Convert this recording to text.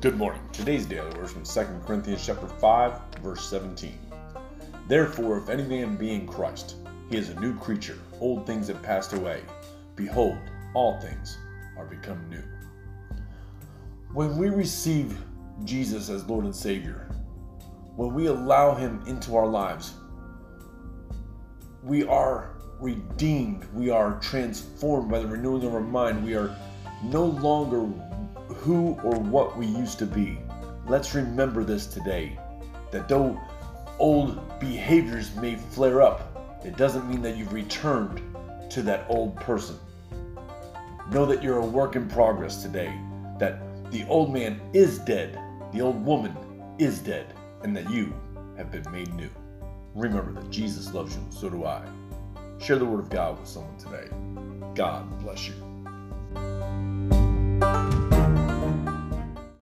Good morning. Today's daily verse from 2 Corinthians chapter 5, verse 17. Therefore, if any man be in Christ, he is a new creature. Old things have passed away. Behold, all things are become new. When we receive Jesus as Lord and Savior, when we allow him into our lives, we are redeemed. We are transformed by the renewing of our mind. We are no longer who or what we used to be. Let's remember this today that though old behaviors may flare up, it doesn't mean that you've returned to that old person. Know that you're a work in progress today, that the old man is dead, the old woman is dead, and that you have been made new. Remember that Jesus loves you, so do I. Share the word of God with someone today. God bless you.